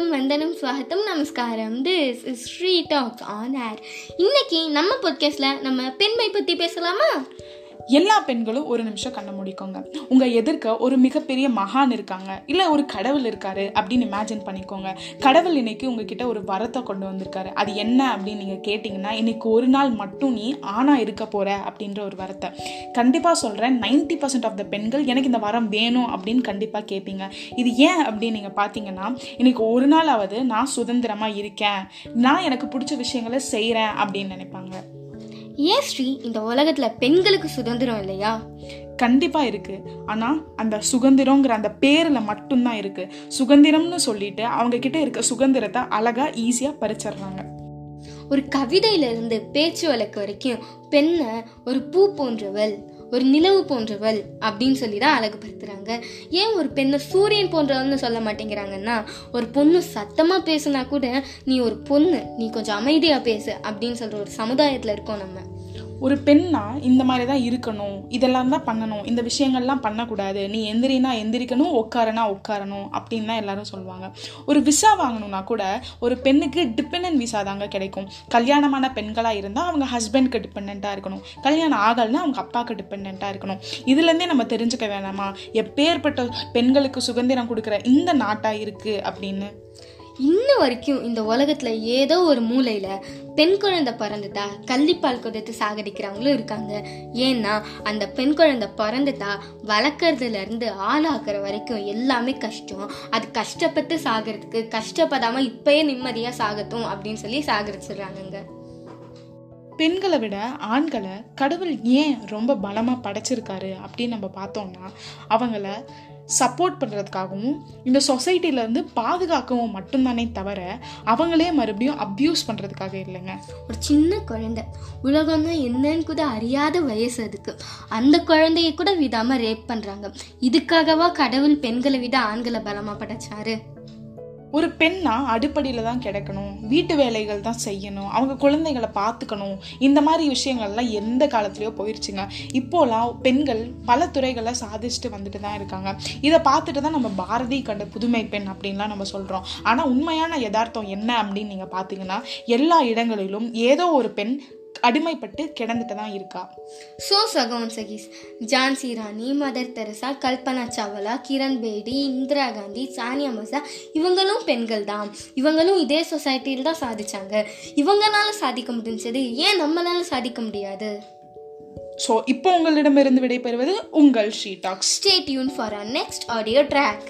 வந்தனம் ஸ்வாகத்தம் நமஸ்காரம். This is she talks on air இன்னைக்கு நம்ம பாட்காஸ்ட்ல நம்ம பெண்மை பத்தி பேசலாமா? எல்லா பெண்களும் ஒரு நிமிஷம் கண்ணை முடிக்கோங்க. உங்க எதிர்க்க ஒரு மிகப்பெரிய மகான் இருக்காங்க. இல்ல ஒரு கடவுள் இருக்காரு அப்படின்னு இமேஜின் பண்ணிக்கோங்க. கடவுள் இன்னைக்கு உங்ககிட்ட ஒரு வரத்தை கொண்டு வந்திருக்காரு. அது என்ன அப்படின்னு நீங்க கேட்டீங்கன்னா இன்னைக்கு ஒரு நாள் மட்டும் நீ ஆணா இருக்க போற அப்படின்ற ஒரு வரத்தை. கண்டிப்பா சொல்றேன் நைன்டி பர்சன்ட் ஆஃப் த பெண்கள் எனக்கு இந்த வரம் வேணும் அப்படின்னு கண்டிப்பா கேட்பீங்க இது ஏன் அப்படின்னு நீங்க பாத்தீங்கன்னா இன்னைக்கு ஒரு நாளாவது நான் சுதந்திரமா இருக்கேன். நான் எனக்கு பிடிச்ச விஷயங்களை செய்கிறேன் அப்படின்னு நினைப்பாங்க. ஏன் ஸ்ரீ இந்த உலகத்துல பெண்களுக்கு சுதந்திரம் இல்லையா? கண்டிப்பா இருக்கு. ஆனா அந்த சுதந்திரங்கிற அந்த பேர்ல மட்டும்தான் இருக்கு. சுதந்திரம்னு சொல்லிட்டு அவங்க கிட்ட இருக்க சுதந்திரத்தை அழகா ஈஸியா பறிச்சிடுறாங்க. ஒரு கவிதையில இருந்து பேச்சு வழக்கு வரைக்கும் பெண்ணை ஒரு பூ போன்றவள் ஒரு நிலவு போன்றவள் அப்படின்னு சொல்லி தான் அழகுபடுத்துறாங்க. ஏன் ஒரு பெண்ணை சூரியன் போன்றவள்னு சொல்ல மாட்டேங்கிறாங்கன்னா ஒரு பொண்ணு சத்தமாக பேசுனா கூட நீ ஒரு பொண்ணு நீ கொஞ்சம் அமைதியாக பேசு அப்படின்னு சொல்கிற ஒரு சமுதாயத்தில் இருக்கோம் நம்ம. ஒரு பெண்ணா இந்த மாதிரி தான் இருக்கணும் இதெல்லாம் தான் பண்ணணும் இந்த விஷயங்கள்லாம் பண்ணக்கூடாது. நீ எந்திரினா எந்திரிக்கணும் உட்காரனா உட்காரணும் அப்படின்னு தான் எல்லாரும் சொல்லுவாங்க. ஒரு விசா வாங்கணும்னா கூட ஒரு பெண்ணுக்கு டிபெண்டன்ட் விசா தாங்க கிடைக்கும். கல்யாணமான பெண்களாக இருந்தால் அவங்க ஹஸ்பண்ட்க்கு டிபெண்ட்டாக இருக்கணும். கல்யாணம் ஆகலைன்னா அவங்க அப்பாவுக்கு டிபெண்ட்டாக இருக்கணும். இதுலேருந்தே நம்ம தெரிஞ்சுக்க வேணாமா? எப்பேற்பட்ட பெண்களுக்கு சுதந்திரம் கொடுக்குற இந்த நாட்டாக இருக்குது அப்படின்னு. இன்ன வரைக்கும் இந்த உலகத்துல ஏதோ ஒரு மூலையில பெண் குழந்தை பிறந்துட்டா கள்ளிப்பால் கொடுத்து சாகடிக்கிறவங்களும் இருக்காங்க. ஏன்னா அந்த பெண் குழந்தை பிறந்துட்டா வளர்க்கறதுல இருந்து ஆளாக்குற வரைக்கும் எல்லாமே கஷ்டம். அது கஷ்டப்பட்டு சாகிறதுக்கு கஷ்டப்படாம இப்பயே நிம்மதியா சாகட்டும் அப்படின்னு சொல்லி சாகரிச்சிடுறாங்கங்க பெண்களை விட ஆண்களை கடவுள் ஏன் ரொம்ப பலமாக படைச்சிருக்காரு அப்படின்னு நம்ம பார்த்தோம்னா அவங்கள சப்போர்ட் பண்ணுறதுக்காகவும் இந்த சொசைட்டிலேருந்து பாதுகாக்கவும் மட்டும்தானே தவிர அவங்களே மறுபடியும் அப்யூஸ் பண்ணுறதுக்காக இல்லைங்க. ஒரு சின்ன குழந்தை. உலகம்னா என்னன்னு கூட அறியாத வயசு அதுக்கு. அந்த குழந்தைய கூட விடாமல் ரேப் பண்ணுறாங்க இதுக்காகவா கடவுள் பெண்களை விட ஆண்களை பலமாக படைச்சாரு? ஒரு பெண்ணா அடிப்படையில் தான் கிடக்கணும் வீட்டு வேலைகள் தான் செய்யணும் அவங்க குழந்தைகளை பார்த்துக்கணும். இந்த மாதிரி விஷயங்கள்லாம் எந்த காலத்துலேயோ போயிடுச்சுங்க இப்போலாம் பெண்கள் பல துறைகளை சாதிச்சுட்டு வந்துட்டு தான் இருக்காங்க. இதை பார்த்துட்டு தான் நம்ம பாரதி கண்ட புதுமை பெண் அப்படின்லாம் நம்ம சொல்கிறோம் ஆனால் உண்மையான யதார்த்தம் என்ன அப்படின்னு நீங்கள் பார்த்தீங்கன்னா எல்லா இடங்களிலும் ஏதோ ஒரு பெண் அடிமைப்பட்டு கிடந்துட்டு தான் இருக்கா? சோ சகோன் சகீஸ். ஜான்சி ராணி மதர் தெரசா கல்பனா சாவ்லா கிரண் பேடி இந்திரா காந்தி சானியா மிர்சா இவங்களும் பெண்கள் தான் இவங்களும் இதே சொசைட்டியில் தான் சாதிச்சாங்க. இவங்கனால சாதிக்க முடிஞ்சது ஏன் நம்மளால சாதிக்க முடியாது? ஸோ இப்போ உங்களிடமிருந்து விடைபெறுவது உங்கள் she talks. Stay tuned for our next audio track